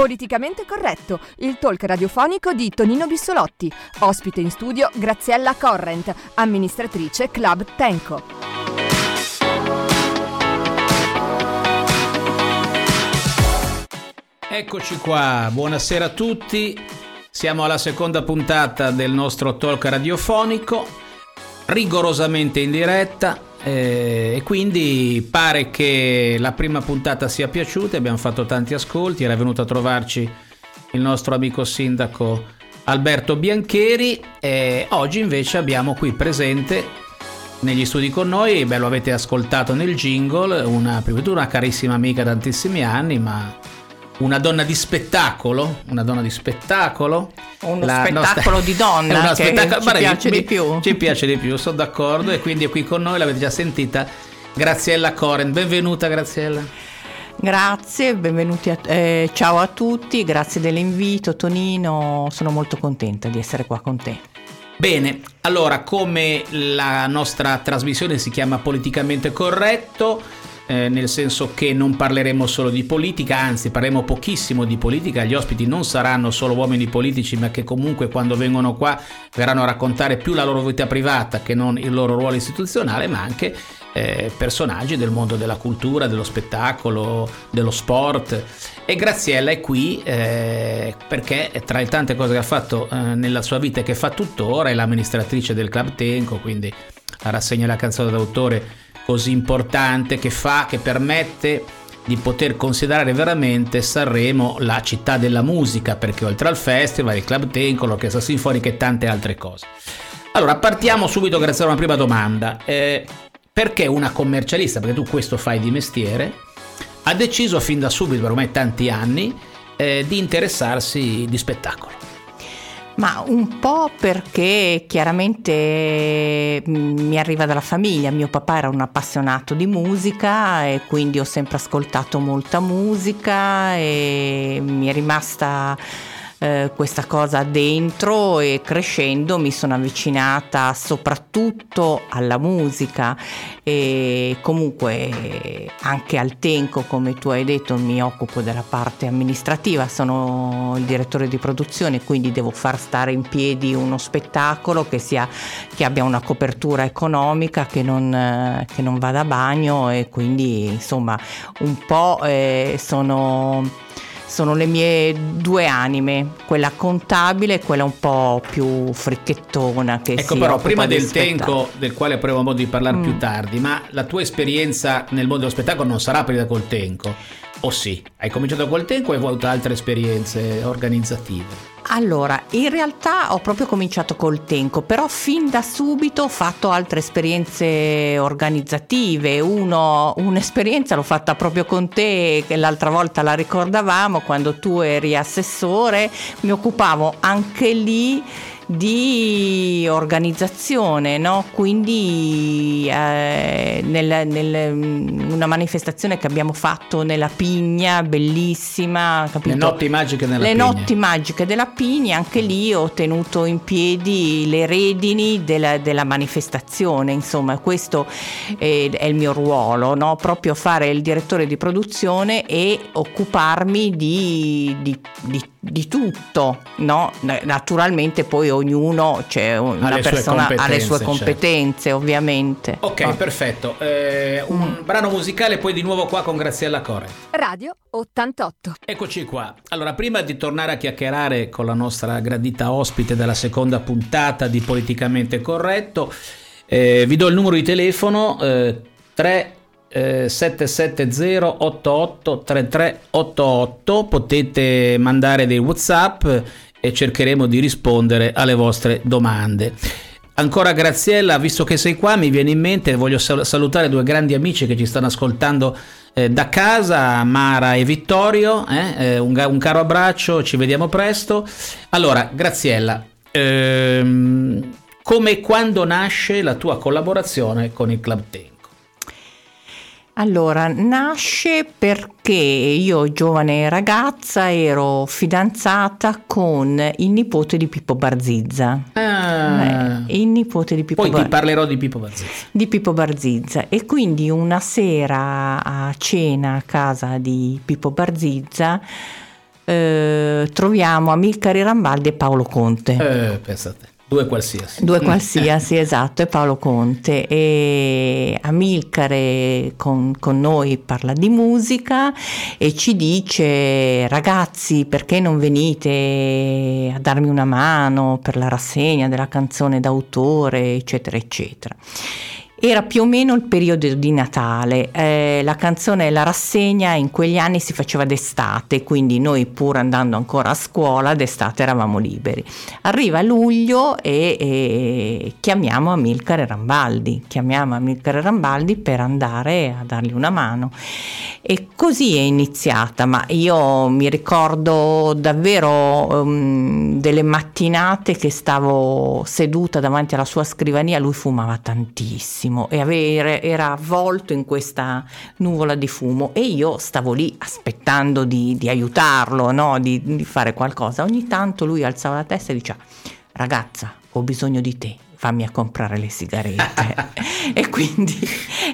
Politicamente corretto, il talk radiofonico di Tonino Bissolotti. Ospite in studio Graziella Corrent, amministratrice Club Tenco. Eccoci qua, buonasera a tutti. Siamo alla seconda puntata del nostro talk radiofonico, rigorosamente in diretta. Eh, e quindi pare che la prima puntata sia piaciuta, abbiamo fatto tanti ascolti, era venuto a trovarci il nostro amico sindaco Alberto Biancheri e oggi invece abbiamo qui presente negli studi con noi, beh lo avete ascoltato nel jingle, una, una carissima amica da tantissimi anni, ma una donna di spettacolo, una donna di spettacolo. Uno la spettacolo nostra... di donna che spettacolo... ci piace mi, di più. Ci piace di più, sono d'accordo e quindi è qui con noi, l'avete già sentita, Graziella Coren. Benvenuta Graziella. Grazie, benvenuti a, eh, ciao a tutti, grazie dell'invito Tonino, sono molto contenta di essere qua con te. Bene, allora come la nostra trasmissione si chiama Politicamente Corretto, eh, nel senso che non parleremo solo di politica, anzi parleremo pochissimo di politica, gli ospiti non saranno solo uomini politici, ma che comunque quando vengono qua verranno a raccontare più la loro vita privata che non il loro ruolo istituzionale, ma anche eh, personaggi del mondo della cultura, dello spettacolo, dello sport. E Graziella è qui eh, perché tra le tante cose che ha fatto eh, nella sua vita e che fa tuttora è l'amministratrice del Club Tenco, quindi la rassegna della canzone d'autore così importante che fa, che permette di poter considerare veramente Sanremo la città della musica, perché oltre al festival, il club Tenco, l'orchestra sinfonica e tante altre cose. Allora, partiamo subito grazie a una prima domanda. Eh, perché una commercialista, perché tu questo fai di mestiere, ha deciso fin da subito, ormai tanti anni, eh, di interessarsi di spettacolo? Ma un po' perché chiaramente mm, mi arriva dalla famiglia, mio papà era un appassionato di musica e quindi ho sempre ascoltato molta musica e mi è rimasta eh, questa cosa dentro e crescendo mi sono avvicinata soprattutto alla musica e comunque anche al Tenco come tu hai detto mi occupo della parte amministrativa sono il direttore di produzione quindi devo far stare in piedi uno spettacolo che, sia, che abbia una copertura economica che non, che non vada a bagno e quindi insomma un po' eh, sono sono le mie due anime, quella contabile e quella un po' più fricchettona. Che ecco, però, prima del Tenco, del quale avremo modo di parlare mm. più tardi, ma la tua esperienza nel mondo dello spettacolo non sarà prima col Tenco, o sì? Hai cominciato col Tenco o hai avuto altre esperienze organizzative? Allora, in realtà ho proprio cominciato col Tenco, però fin da subito ho fatto altre esperienze organizzative. Uno, un'esperienza l'ho fatta proprio con te, che l'altra volta la ricordavamo, quando tu eri assessore, mi occupavo anche lì di organizzazione, no? quindi eh, nel, nel, una manifestazione che abbiamo fatto nella Pigna, bellissima. Capito? Le notti magiche della Le Pigna. notti magiche della Pigna, anche lì ho tenuto in piedi le redini della, della manifestazione, insomma questo è, è il mio ruolo, no? proprio fare il direttore di produzione e occuparmi di, di, di, di tutto, no? naturalmente poi ognuno, cioè una persona ha le sue certo. competenze certo. ovviamente. Ok, oh. perfetto. Eh, un mm. brano musicale poi di nuovo qua con Graziella Core. Radio 88. Eccoci qua. Allora, prima di tornare a chiacchierare con la nostra gradita ospite della seconda puntata di Politicamente Corretto, eh, vi do il numero di telefono eh, 3 eh, 770 88 3388 potete mandare dei whatsapp e cercheremo di rispondere alle vostre domande. Ancora Graziella, visto che sei qua, mi viene in mente, voglio salutare due grandi amici che ci stanno ascoltando eh, da casa, Mara e Vittorio, eh? Eh, un, un, caro abbraccio, ci vediamo presto. Allora, Graziella, ehm, come e quando nasce la tua collaborazione con il Club Tenco? Allora, nasce perché io, giovane ragazza, ero fidanzata con il nipote di Pippo Barzizza. Ah. Eh, il nipote di Pippo Poi Bar- ti parlerò di Pippo Barzizza. Di Pippo Barzizza. E quindi una sera a cena a casa di Pippo Barzizza eh, troviamo Amilcare Rambaldi e Paolo Conte. Eh, pensate. Due qualsiasi. Due qualsiasi, esatto, e Paolo Conte. E Amilcare con, con, noi parla di musica e ci dice ragazzi perché non venite a darmi una mano per la rassegna della canzone d'autore, eccetera, eccetera. Era più o meno il periodo di Natale, eh, la canzone La rassegna in quegli anni si faceva d'estate, quindi noi pur andando ancora a scuola d'estate eravamo liberi. Arriva luglio e, e chiamiamo Amilcare Rambaldi, chiamiamo Amilcare Rambaldi per andare a dargli una mano. E così è iniziata, ma io mi ricordo davvero um, delle mattinate che stavo seduta davanti alla sua scrivania, lui fumava tantissimo bellissimo e avere, era avvolto in questa nuvola di fumo e io stavo lì aspettando di, di aiutarlo, no? di, di fare qualcosa. Ogni tanto lui alzava la testa e diceva ragazza ho bisogno di te fammi a comprare le sigarette. e quindi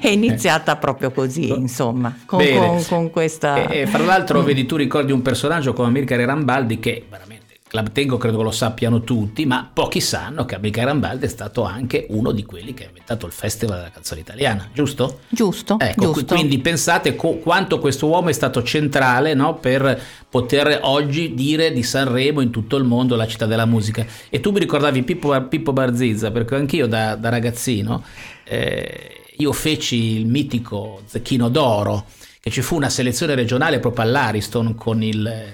è iniziata proprio così, insomma, con, con, con questa... E, e, fra l'altro, vedi, tu ricordi un personaggio come Amilcare Rambaldi che veramente Club Tango credo che lo sappiano tutti, ma pochi sanno che Amica Rambaldi è stato anche uno di quelli che ha inventato il Festival della canzone italiana, giusto? Giusto. Ecco, giusto. quindi pensate co- quanto questo uomo è stato centrale no, per poter oggi dire di Sanremo in tutto il mondo la città della musica. E tu mi ricordavi Pippo, Pippo Barzizza, perché anch'io da, da ragazzino, eh, io feci il mitico Zecchino d'Oro, che ci fu una selezione regionale proprio all'Ariston con il eh,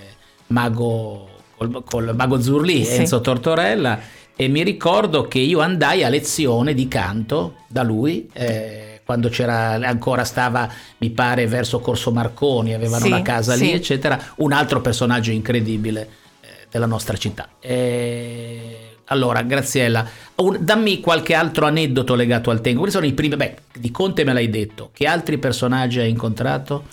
mago col, col Mago Zurli, sì. Enzo Tortorella, e mi ricordo che io andai a lezione di canto da lui. Eh, quando c'era ancora stava mi pare verso Corso Marconi avevano sì, una casa sì. lì eccetera un altro personaggio incredibile eh, della nostra città eh, allora Graziella un, dammi qualche altro aneddoto legato al Tengo quali sono i primi beh di Conte me l'hai detto che altri personaggi hai incontrato?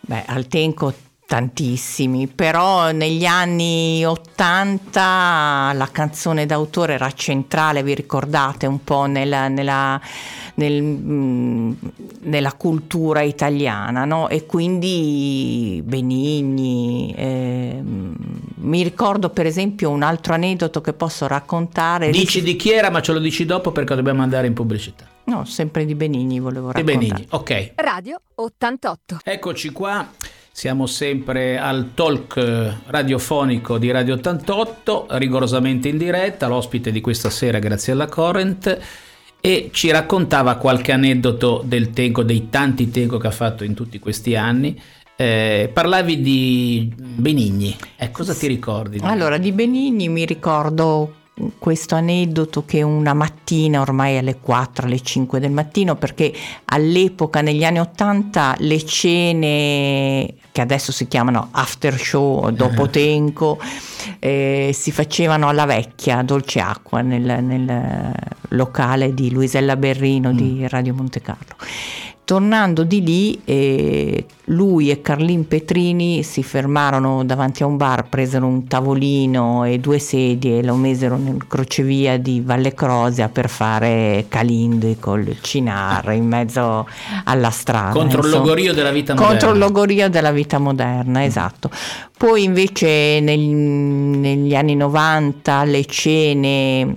Beh, al Tenco tantissimi, però negli anni 80 la canzone d'autore era centrale, vi ricordate, un po' nella, nella, nel, mm, nella cultura italiana, no? E quindi Benigni. Eh, mi ricordo per esempio un altro aneddoto che posso raccontare. Dici di chi era, ma ce lo dici dopo perché dobbiamo andare in pubblicità. No, sempre di Benigni volevo raccontare. Di Benigni, ok. Radio 88. Eccoci qua. Siamo sempre al talk radiofonico di Radio 88, rigorosamente in diretta, l'ospite di questa sera Graziella Corrent e ci raccontava qualche aneddoto del tengo, dei tanti tengo che ha fatto in tutti questi anni. Eh, parlavi di Benigni, eh, cosa ti ricordi? Allora, di Benigni mi ricordo questo aneddoto che una mattina, ormai alle 4, alle 5 del mattino, perché all'epoca, negli anni 80, le cene che adesso si chiamano after show, dopo Tenco, eh, si facevano alla vecchia, dolce acqua, nel, nel locale di Luisella Berrino mm. di Radio Monte Carlo. Tornando di lì, eh, lui e Carlin Petrini si fermarono davanti a un bar, presero un tavolino e due sedie e lo mesero nel crocevia di Valle Crosia per fare calinde col cinar in mezzo alla strada. Contro insomma. il logorio della vita moderna. Contro il logorio della vita moderna, esatto. Poi invece nel, negli anni 90 le cene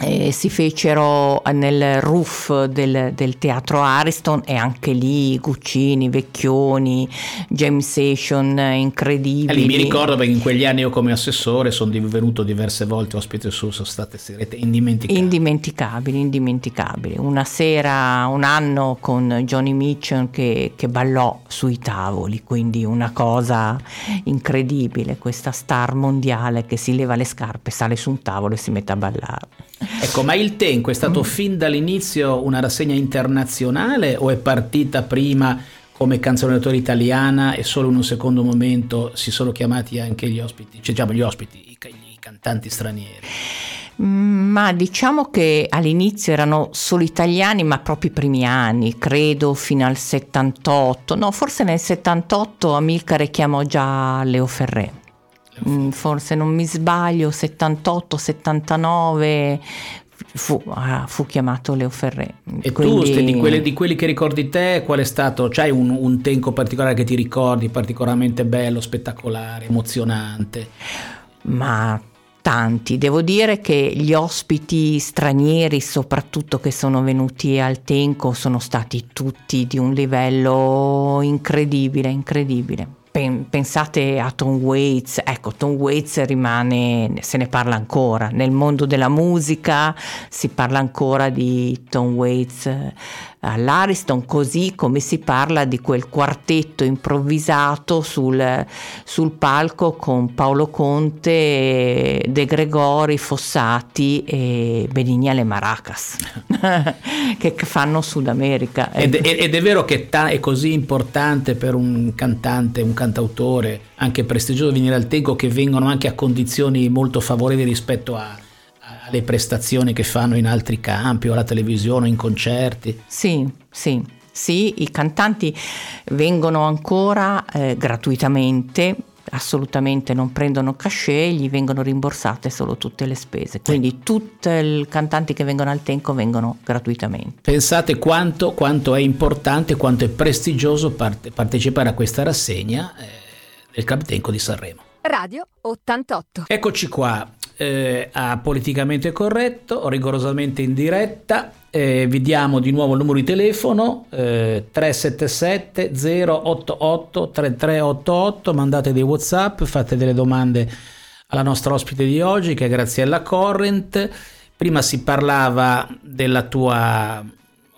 eh, si fecero nel roof del, del, teatro Ariston e anche lì Guccini, Vecchioni, Jam Session incredibili. E lì mi ricordo perché in quegli anni io come assessore sono divenuto diverse volte ospite su, sono state serate indimenticabili. Indimenticabili, indimenticabili. Una sera, un anno con Johnny Mitchell che, che ballò sui tavoli, quindi una cosa incredibile, questa star mondiale che si leva le scarpe, sale su un tavolo e si mette a ballare. Ecco, ma il Tenco è stato mm. fin dall'inizio una rassegna internazionale o è partita prima come canzonatore italiana e solo in un secondo momento si sono chiamati anche gli ospiti, cioè diciamo gli ospiti, i, i cantanti stranieri? Mm, ma diciamo che all'inizio erano solo italiani, ma proprio i primi anni, credo fino al 78, no, forse nel 78 Amilcare chiamò già Leo Ferré. Mm, forse non mi sbaglio, 78, 79, fu, ah, fu, chiamato Leo Ferré. E Quindi... tu, di, quelle, di, quelli che ricordi te, qual è stato? C'hai un, un tenco particolare che ti ricordi, particolarmente bello, spettacolare, emozionante? Ma tanti. Devo dire che gli ospiti stranieri, soprattutto che sono venuti al Tenco, sono stati tutti di un livello incredibile, incredibile pensate a Tom Waits, ecco Tom Waits rimane, se ne parla ancora, nel mondo della musica si parla ancora di Tom Waits all'Ariston, così come si parla di quel quartetto improvvisato sul, sul palco con Paolo Conte, De Gregori, Fossati e Benigni alle Maracas, che fanno Sud America. Ed, ed, è vero che ta- è così importante per un cantante, un cantautore, anche prestigioso venire al Tenco, che vengono anche a condizioni molto favorevoli rispetto a alle prestazioni che fanno in altri campi o alla televisione o in concerti. Sì, sì. Sì, i cantanti vengono ancora eh, gratuitamente, assolutamente non prendono cachet, gli vengono rimborsate solo tutte le spese. Quindi tutti i cantanti che vengono al Tenco vengono gratuitamente. Pensate quanto, quanto è importante, quanto è prestigioso parte, partecipare a questa rassegna eh, del Club Tenco di Sanremo. Radio 88. Eccoci qua eh, a Politicamente Corretto, rigorosamente in diretta. Eh, vi diamo di nuovo il numero di telefono eh, 377 088 3388 mandate dei whatsapp fate delle domande alla nostra ospite di oggi che è Graziella Corrent. Prima si parlava della tua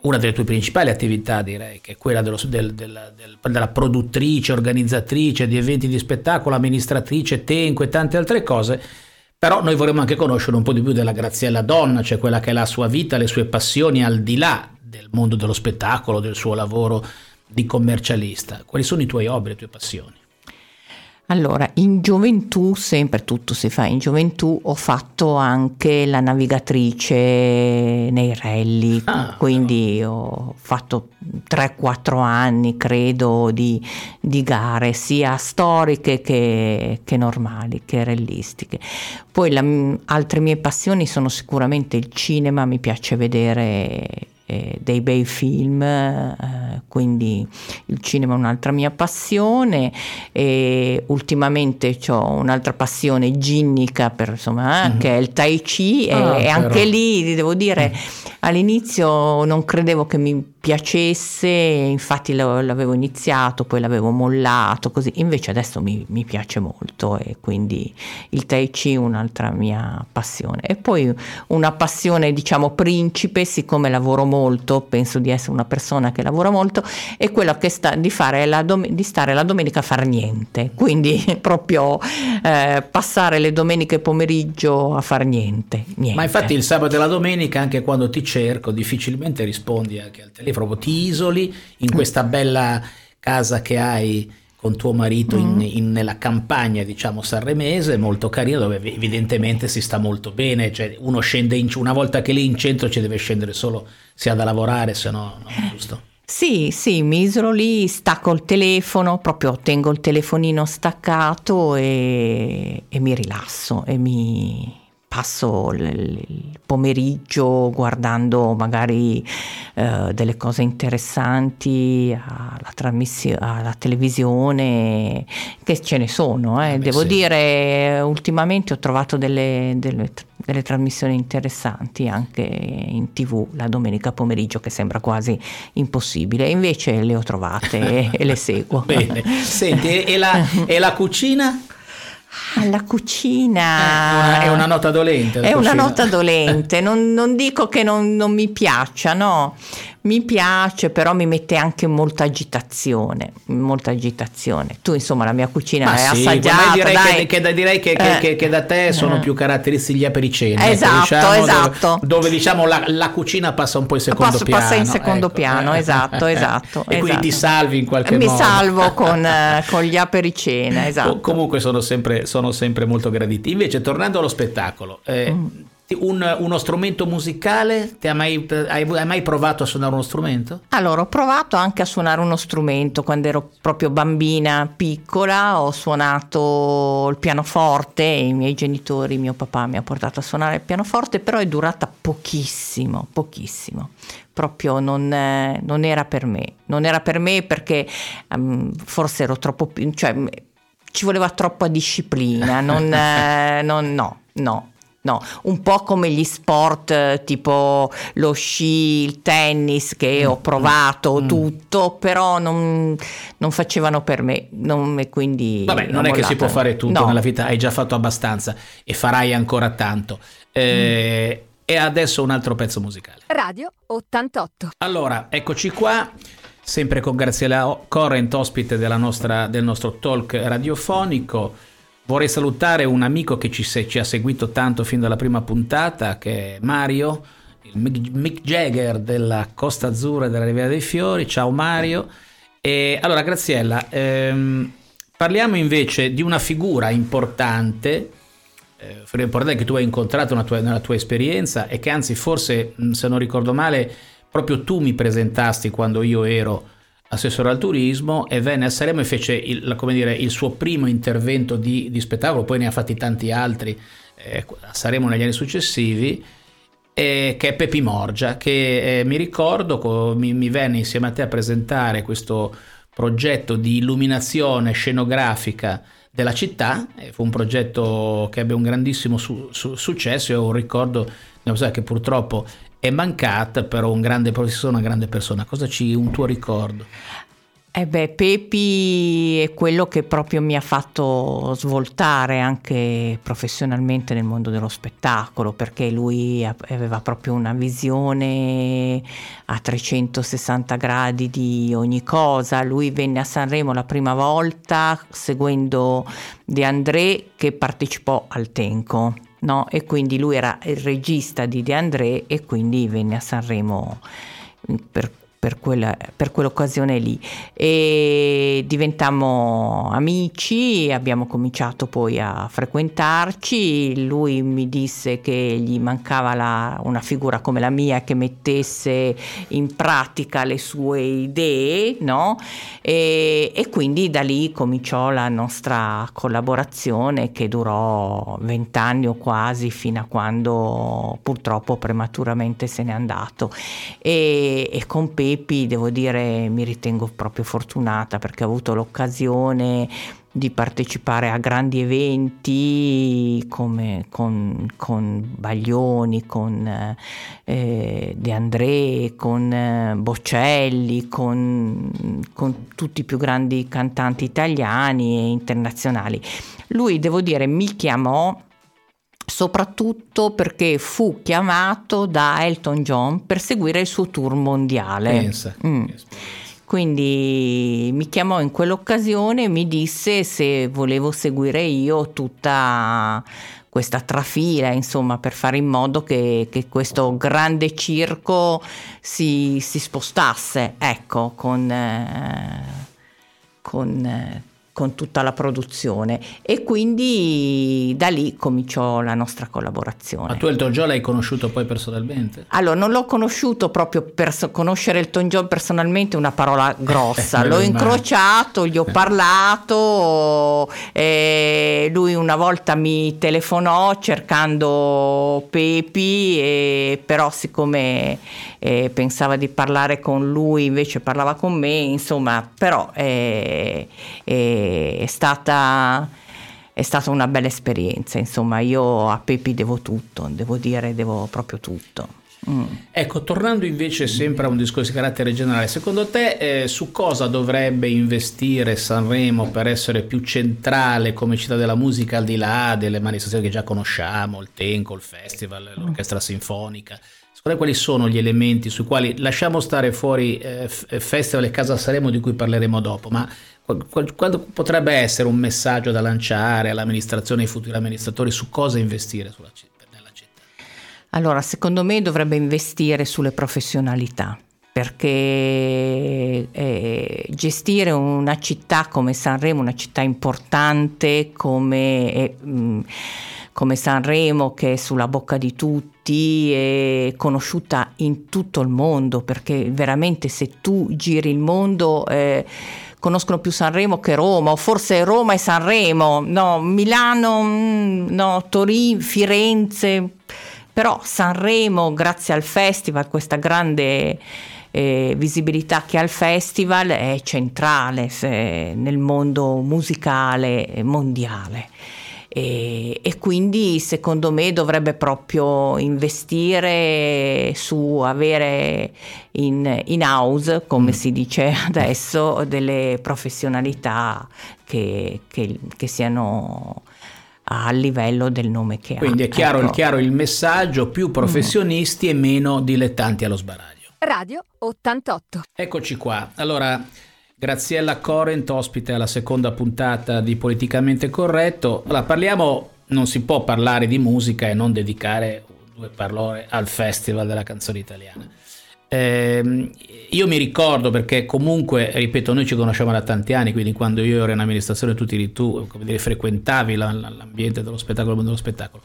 una delle tue principali attività direi che è quella dello, del, del, del, della produttrice organizzatrice di eventi di spettacolo amministratrice tenco e tante altre cose però noi vorremmo anche conoscere un po' di più della Graziella donna, cioè quella che è la sua vita, le sue passioni al di là del mondo dello spettacolo, del suo lavoro di commercialista. Quali sono i tuoi hobby, le tue passioni? Allora, in gioventù, sempre tutto si fa in gioventù, ho fatto anche la navigatrice nei rally, ah, quindi no. ho fatto 3-4 anni, credo, di, di, gare, sia storiche che, che normali, che rallistiche. Poi la, altre mie passioni sono sicuramente il cinema, mi piace vedere eh, dei bei film, eh, quindi il cinema è un'altra mia passione e ultimamente ho un'altra passione ginnica per, insomma, mm-hmm. che è il Tai Chi ah, e, e anche lì devo dire mm. all'inizio non credevo che mi piacesse, infatti l'avevo iniziato, poi l'avevo mollato, così. Invece adesso mi, mi, piace molto e quindi il Tai Chi è un'altra mia passione. E poi una passione, diciamo, principe, siccome lavoro molto, penso di essere una persona che lavora molto, è quella che sta, di, fare la dom- di stare la domenica a far niente. Quindi proprio eh, passare le domeniche pomeriggio a far niente, niente. Ma infatti il sabato e la domenica, anche quando ti cerco, difficilmente rispondi anche al telefono proprio ti isoli in questa bella casa che hai con tuo marito in, mm. in, nella campagna, diciamo, sanremese, molto carina, dove evidentemente si sta molto bene, cioè uno scende in, una volta che lì in centro ci deve scendere solo se ha da lavorare, se no, no giusto? Sì, sì, mi isolo lì, stacco il telefono, proprio tengo il telefonino staccato e, e mi rilasso e mi, passo il pomeriggio guardando magari eh, delle cose interessanti alla, trasmissio- alla televisione, che ce ne sono. Eh. Devo sì. dire, ultimamente ho trovato delle, delle, delle, trasmissioni interessanti anche in tv la domenica pomeriggio, che sembra quasi impossibile, invece le ho trovate e, le seguo. Bene. Senti, e la, e la cucina? Alla cucina. È una, è una nota dolente. È una nota dolente, non, non dico che non, non, mi piaccia, no, mi piace, però mi mette anche molta agitazione, molta agitazione. Tu insomma la mia cucina Ma è sì, assaggiata, direi dai. Che, che, direi che, eh. che, che, da te sono eh. più caratteristici gli apericeni. Ecco, esatto, diciamo, esatto. Dove, dove diciamo la, la, cucina passa un po' in secondo Posso, piano. Passa in secondo ecco. piano, esatto, esatto. e esatto. quindi ti salvi in qualche mi modo. Mi salvo con, eh, con, gli apericena, esatto. Comunque sono sempre, sono sempre molto graditi. Invece tornando allo spettacolo, eh, mm Un, uno strumento musicale? Hai mai, hai, hai, mai, provato a suonare uno strumento? Allora, ho provato anche a suonare uno strumento quando ero proprio bambina piccola. Ho suonato il pianoforte, i miei genitori, mio papà mi ha portato a suonare il pianoforte, però è durata pochissimo, pochissimo. Proprio non, eh, non era per me. Non era per me perché um, forse ero troppo. Cioè, ci voleva troppa disciplina. Non, eh, non, no, no No, un po' come gli sport eh, tipo lo sci, il tennis che mm. ho provato mm. tutto, però non, non, facevano per me. Non, quindi Vabbè, non è che si può fare tutto no. nella vita, hai già fatto abbastanza e farai ancora tanto. Eh, mm. E adesso un altro pezzo musicale. Radio 88. Allora, eccoci qua. Sempre con Graziella Corrent, ospite nostra, del nostro talk radiofonico. Vorrei salutare un amico che ci, ci, ha seguito tanto fin dalla prima puntata, che è Mario, il Mick Jagger della Costa Azzurra della Riviera dei Fiori. Ciao Mario. E allora, Graziella, ehm, parliamo invece di una figura importante, eh, importante che tu hai incontrato tua, nella tua esperienza e che anzi forse, se non ricordo male, proprio tu mi presentasti quando io ero assessore al turismo e venne a Sanremo e fece il, dire, il suo primo intervento di, di, spettacolo, poi ne ha fatti tanti altri eh, a Sanremo negli anni successivi, eh, che è Pepi Morgia, che eh, mi ricordo mi, mi, venne insieme a te a presentare questo progetto di illuminazione scenografica della città, fu un progetto che ebbe un grandissimo su, su, successo e ho un ricordo che purtroppo è mancata, però un grande professore, una grande persona. Cosa ci un tuo ricordo? Eh beh, Pepi è quello che proprio mi ha fatto svoltare anche professionalmente nel mondo dello spettacolo, perché lui aveva proprio una visione a 360 gradi di ogni cosa. Lui venne a Sanremo la prima volta seguendo De André che partecipò al Tenco no? e quindi lui era il regista di De André e quindi venne a Sanremo per per, quella, per quell'occasione lì. E diventammo amici, abbiamo cominciato poi a frequentarci, lui mi disse che gli mancava la, una figura come la mia che mettesse in pratica le sue idee, no? e, e quindi da lì cominciò la nostra collaborazione che durò vent'anni o quasi fino a quando purtroppo prematuramente se n'è andato. E, e Pedro Pepi devo dire mi ritengo proprio fortunata perché ho avuto l'occasione di partecipare a grandi eventi come con, con Baglioni, con eh, De André, con eh, Bocelli, con, con tutti i più grandi cantanti italiani e internazionali. Lui, devo dire, mi chiamò soprattutto perché fu chiamato da Elton John per seguire il suo tour mondiale. Pensa. Mm. Quindi mi chiamò in quell'occasione e mi disse se volevo seguire io tutta questa trafila, insomma, per fare in modo che, che questo grande circo si, si spostasse, ecco, con, eh, con eh, con tutta la produzione e quindi da lì cominciò la nostra collaborazione. Ma tu Elton John l'hai conosciuto poi personalmente? Allora, non l'ho conosciuto proprio per conoscere Elton John personalmente, è una parola grossa. l'ho incrociato, gli ho parlato, lui una volta mi telefonò cercando Pepi, e, però siccome eh, pensava di parlare con lui, invece parlava con me, insomma, però è stata è stata una bella esperienza, insomma, io a Pepi devo tutto, devo dire, devo proprio tutto. Mm. Ecco, tornando invece sempre a un discorso di carattere generale, secondo te eh, su cosa dovrebbe investire Sanremo per essere più centrale come città della musica al di là delle manifestazioni che già conosciamo, il Tenco, il Festival, l'Orchestra Sinfonica? Secondo quali sono gli elementi sui quali lasciamo stare fuori eh, Festival e Casa Saremo di cui parleremo dopo, ma quando potrebbe essere un messaggio da lanciare all'amministrazione e ai futuri amministratori su cosa investire sulla nella città? Allora, secondo me dovrebbe investire sulle professionalità perché eh, gestire una città come Sanremo, una città importante come... Eh, mh, come Sanremo che è sulla bocca di tutti e conosciuta in tutto il mondo perché veramente se tu giri il mondo eh, conoscono più Sanremo che Roma o forse Roma e Sanremo, no, Milano, mm, no, Torino, Firenze, però Sanremo grazie al festival, questa grande eh, visibilità che ha il festival è centrale se, nel mondo musicale mondiale. E, e, quindi secondo me dovrebbe proprio investire su avere in, in house, come mm. si dice adesso, delle professionalità che, che, che siano a livello del nome che Quindi ha. Quindi è chiaro, ecco. chiaro, il messaggio, più professionisti mm. e meno dilettanti allo sbaraglio. Radio 88. Eccoci qua. Allora, Graziella Corrent, ospite alla seconda puntata di Politicamente Corretto. Allora, parliamo, non si può parlare di musica e non dedicare due parole al Festival della canzone italiana. Eh, io mi ricordo perché comunque, ripeto, noi ci conosciamo da tanti anni, quindi quando io ero in amministrazione tu, come dire, frequentavi l'ambiente dello spettacolo, il mondo dello spettacolo.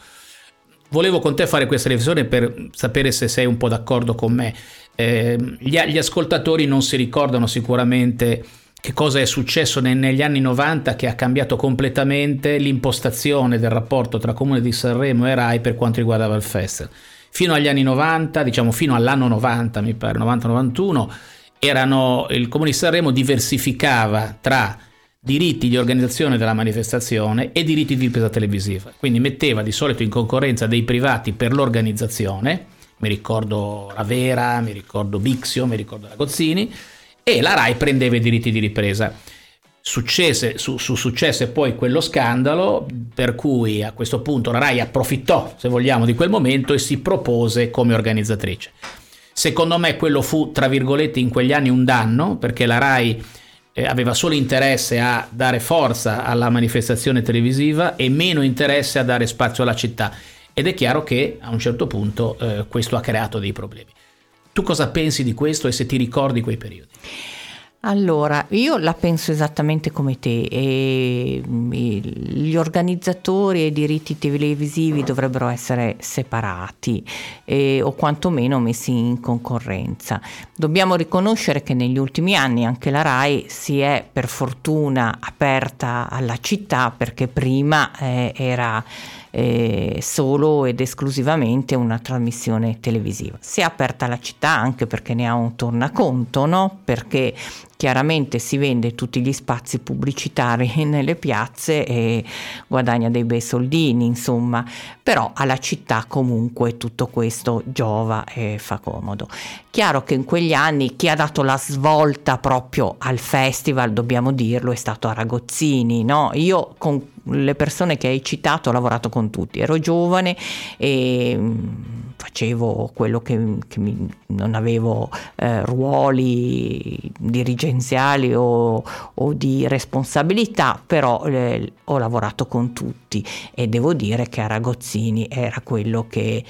Volevo con te fare questa riflessione per sapere se sei un po' d'accordo con me. Eh, gli, gli, ascoltatori non si ricordano sicuramente che cosa è successo ne, negli anni 90 che ha cambiato completamente l'impostazione del rapporto tra Comune di Sanremo e RAI per quanto riguardava il festival. Fino agli anni 90, diciamo fino all'anno 90, mi pare, 90-91, erano, il Comune di Sanremo diversificava tra diritti di organizzazione della manifestazione e diritti di ripresa televisiva. Quindi metteva di solito in concorrenza dei privati per l'organizzazione, mi ricordo Ravera, mi ricordo Bixio, mi ricordo Ragozzini, e la RAI prendeva i diritti di ripresa. Successe, su, su, successe poi quello scandalo per cui a questo punto la RAI approfittò, se vogliamo, di quel momento e si propose come organizzatrice. Secondo me quello fu, tra virgolette, in quegli anni un danno, perché la RAI eh, aveva solo interesse a dare forza alla manifestazione televisiva e meno interesse a dare spazio alla città ed è chiaro che a un certo punto eh, questo ha creato dei problemi. Tu cosa pensi di questo e se ti ricordi quei periodi? Allora, io la penso esattamente come te. E mm, gli organizzatori e i diritti televisivi dovrebbero essere separati e, o quantomeno messi in concorrenza. Dobbiamo riconoscere che negli ultimi anni anche la RAI si è per fortuna aperta alla città perché prima eh, era eh, solo ed esclusivamente una trasmissione televisiva. Si è aperta la città anche perché ne ha un tornaconto, no? perché chiaramente si vende tutti gli spazi pubblicitari nelle piazze e guadagna dei bei soldini, insomma, però alla città comunque tutto questo giova e fa comodo. Chiaro che in quegli anni chi ha dato la svolta proprio al festival, dobbiamo dirlo, è stato Aragozzini, no? Io con le persone che hai citato ho lavorato con tutti, ero giovane e mm, facevo quello che, che mi, non avevo eh, ruoli dirigenziali o, o, di responsabilità, però eh, ho lavorato con tutti e devo dire che Aragozzini era quello che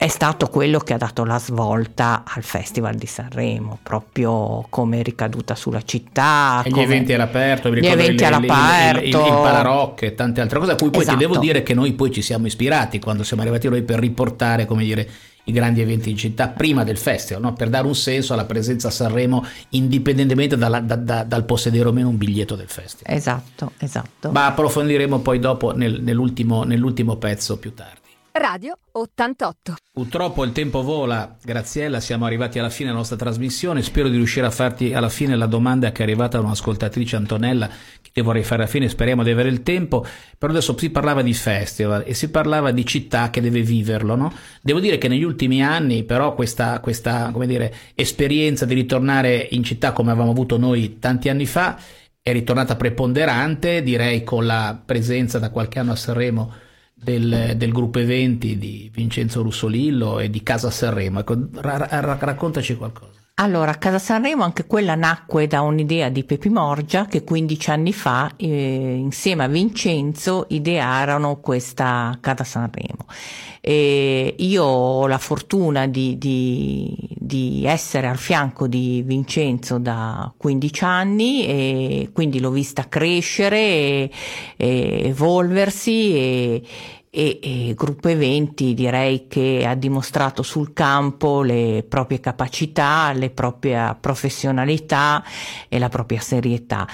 è stato quello che ha dato la svolta al Festival di Sanremo, proprio come ricaduta sulla città. E gli eventi all'aperto, gli eventi il, all'aperto. Il, il, il Pararock e tante altre cose, a cui poi esatto. ti devo dire che noi poi ci siamo ispirati quando siamo arrivati noi per riportare, come dire, i grandi eventi in città prima del festival, no? per dare un senso alla presenza a Sanremo indipendentemente dalla, da, da, dal possedere o meno un biglietto del festival. Esatto, esatto. Ma approfondiremo poi dopo nel, nell'ultimo, nell'ultimo pezzo più tardi. Radio 88. Purtroppo il tempo vola, Graziella, siamo arrivati alla fine della nostra trasmissione, spero di riuscire a farti alla fine la domanda che è arrivata da un'ascoltatrice Antonella che vorrei fare alla fine, speriamo di avere il tempo, però adesso si parlava di festival e si parlava di città che deve viverlo, no? Devo dire che negli ultimi anni però questa, questa dire, esperienza di ritornare in città come avevamo avuto noi tanti anni fa è ritornata preponderante, direi con la presenza da qualche anno a Sanremo del, del, gruppo eventi di Vincenzo Russolillo e di Casa Sanremo. Ecco, ra- ra- raccontaci qualcosa. Allora, Casa Sanremo anche quella nacque da un'idea di Pepi Morgia che 15 anni fa eh, insieme a Vincenzo idearono questa Casa Sanremo. E io ho la fortuna di, di, di, essere al fianco di Vincenzo da 15 anni e quindi l'ho vista crescere e, e evolversi e, e, e Gruppo Eventi direi che ha dimostrato sul campo le proprie capacità, le proprie professionalità e la propria serietà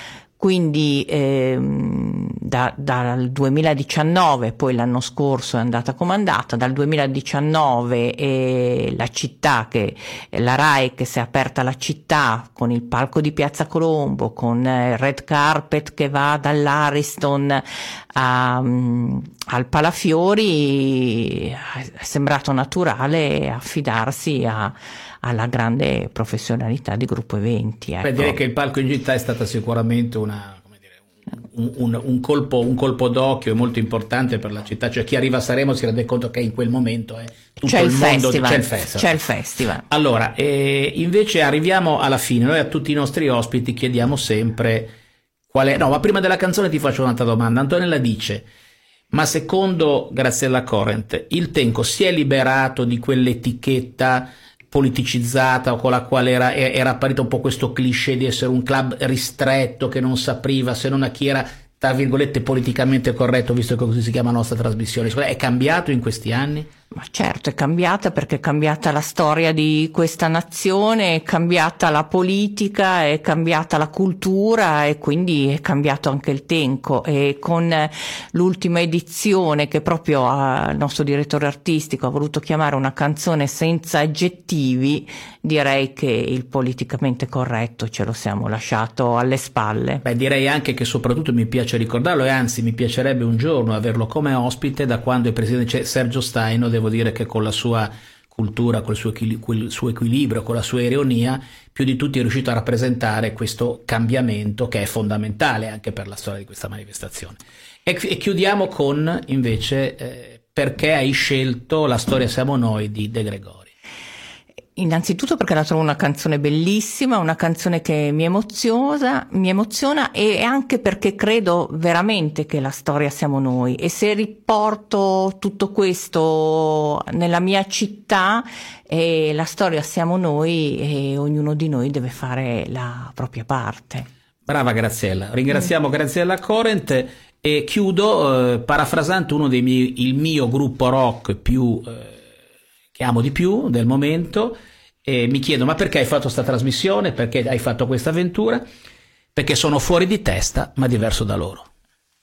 quindi ehm, da, dal 2019, poi l'anno scorso è andata comandata, dal 2019 eh, la città, che, la RAI che si è aperta la città con il palco di Piazza Colombo, con il eh, red carpet che va dall'Ariston a, um, al Palafiori, è sembrato naturale affidarsi a, alla grande professionalità di gruppo eventi. Ecco. Beh, direi che il palco in città è stata sicuramente una, un, un, un, colpo, un, colpo, d'occhio molto importante per la città, cioè chi arriva a Saremo si rende conto che in quel momento è tutto c'è il, il mondo, festival, c'è il festival. C'è il festival. Allora, eh, invece arriviamo alla fine, noi a tutti i nostri ospiti chiediamo sempre qual è... No, ma prima della canzone ti faccio un'altra domanda. Antonella dice... Ma secondo Graziella Corrent, il Tenco si è liberato di quell'etichetta politicizzata o con la quale era, era apparito un po' questo cliché di essere un club ristretto che non sapriva se non a chi era tra virgolette politicamente corretto visto che così si chiama la nostra trasmissione è cambiato in questi anni? Ma certo, è cambiata perché è cambiata la storia di questa nazione, è cambiata la politica, è cambiata la cultura e quindi è cambiato anche il tempo. E con l'ultima edizione che proprio il nostro direttore artistico ha voluto chiamare una canzone senza aggettivi, direi che il politicamente corretto ce lo siamo lasciato alle spalle. Beh, direi anche che soprattutto mi piace ricordarlo e anzi mi piacerebbe un giorno averlo come ospite da quando il presidente Sergio Staino devo dire che con la sua cultura, col suo, quel suo equilibrio, con la sua ironia, più di tutti è riuscito a rappresentare questo cambiamento che è fondamentale anche per la storia di questa manifestazione. E, e chiudiamo con invece eh, perché hai scelto La storia siamo noi di De Gregori. Innanzitutto perché la trovo una canzone bellissima, una canzone che mi emoziona, mi emoziona e anche perché credo veramente che la storia siamo noi e se riporto tutto questo nella mia città eh, la storia siamo noi e ognuno di noi deve fare la propria parte. Brava Graziella, ringraziamo mm. Graziella Corrent e chiudo eh, parafrasando uno dei miei, il mio gruppo rock più... Eh, che amo di più del momento e mi chiedo ma perché hai fatto questa trasmissione, perché hai fatto questa avventura? Perché sono fuori di testa ma diverso da loro.